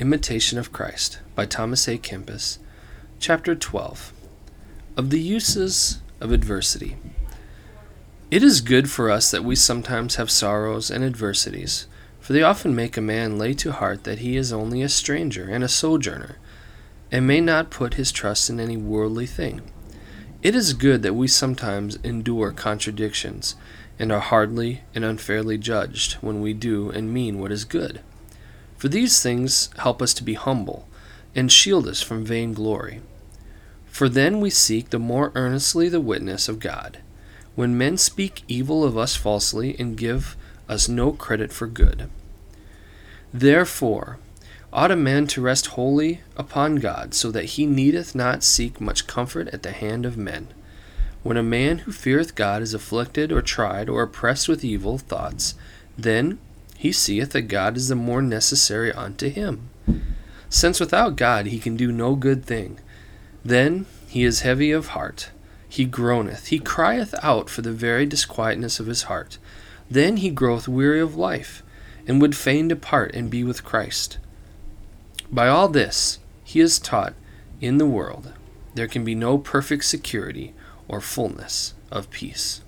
Imitation of Christ by Thomas à Kempis, Chapter 12 Of the Uses of Adversity. It is good for us that we sometimes have sorrows and adversities, for they often make a man lay to heart that he is only a stranger and a sojourner, and may not put his trust in any worldly thing. It is good that we sometimes endure contradictions, and are hardly and unfairly judged when we do and mean what is good. For these things help us to be humble, and shield us from vainglory. For then we seek the more earnestly the witness of God, when men speak evil of us falsely and give us no credit for good. Therefore, ought a man to rest wholly upon God, so that he needeth not seek much comfort at the hand of men. When a man who feareth God is afflicted or tried or oppressed with evil thoughts, then he seeth that God is the more necessary unto him. Since without God he can do no good thing. Then he is heavy of heart, he groaneth, he crieth out for the very disquietness of his heart. Then he groweth weary of life, and would fain depart and be with Christ. By all this he is taught in the world there can be no perfect security or fullness of peace.